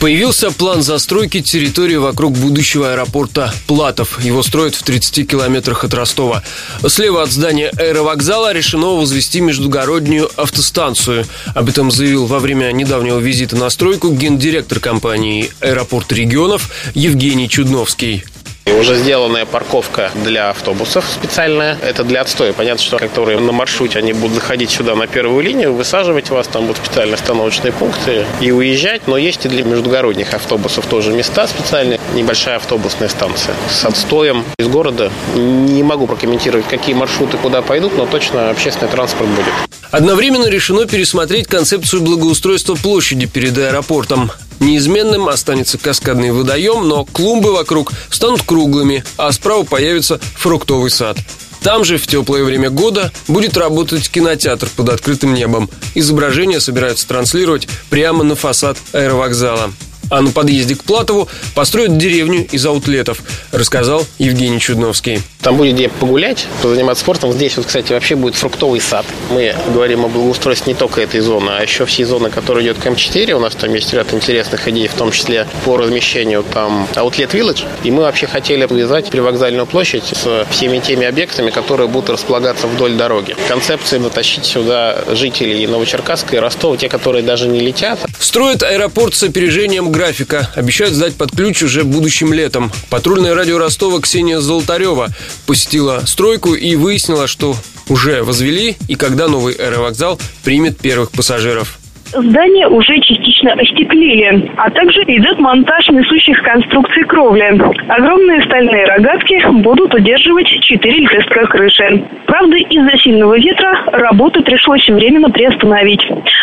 Появился план застройки территории вокруг будущего аэропорта Платов. Его строят в 30 километрах от Ростова. Слева от здания аэровокзала решено возвести междугороднюю автостанцию. Об этом заявил во время недавнего визита на стройку гендиректор компании «Аэропорт регионов» Евгений Чудновский. Уже сделанная парковка для автобусов специальная. Это для отстоя. Понятно, что которые на маршруте, они будут заходить сюда на первую линию, высаживать вас, там будут специальные остановочные пункты и уезжать. Но есть и для междугородних автобусов тоже места специальные. Небольшая автобусная станция с отстоем из города. Не могу прокомментировать, какие маршруты куда пойдут, но точно общественный транспорт будет. Одновременно решено пересмотреть концепцию благоустройства площади перед аэропортом. Неизменным останется каскадный водоем, но клумбы вокруг станут круглыми, а справа появится фруктовый сад. Там же в теплое время года будет работать кинотеатр под открытым небом. Изображения собираются транслировать прямо на фасад аэровокзала. А на подъезде к Платову построят деревню из аутлетов, рассказал Евгений Чудновский. Там будет где погулять, позаниматься спортом. Здесь вот, кстати, вообще будет фруктовый сад. Мы говорим о благоустройстве не только этой зоны, а еще всей зоны, которая идет к М4. У нас там есть ряд интересных идей, в том числе по размещению там Outlet Village. И мы вообще хотели повязать привокзальную площадь с всеми теми объектами, которые будут располагаться вдоль дороги. Концепция натащить сюда жителей Новочеркасска и Ростова, те, которые даже не летят. Строят аэропорт с опережением графика. Обещают сдать под ключ уже будущим летом. Патрульное радио Ростова Ксения Золотарева посетила стройку и выяснила, что уже возвели и когда новый аэровокзал примет первых пассажиров. Здание уже частично остеклили, а также идет монтаж несущих конструкций кровли. Огромные стальные рогатки будут удерживать четыре лепестка крыши. Правда, из-за сильного ветра работы пришлось временно приостановить.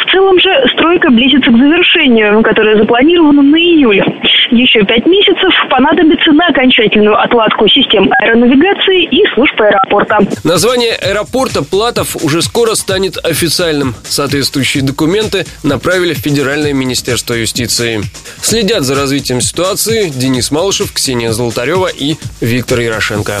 В целом же стройка близится к завершению, которое запланировано на июль. Еще пять месяцев понадобится на окончательную отладку систем аэронавигации и служб аэропорта. Название аэропорта Платов уже скоро станет официальным. Соответствующие документы направили в Федеральное министерство юстиции. Следят за развитием ситуации Денис Малышев, Ксения Золотарева и Виктор Ярошенко.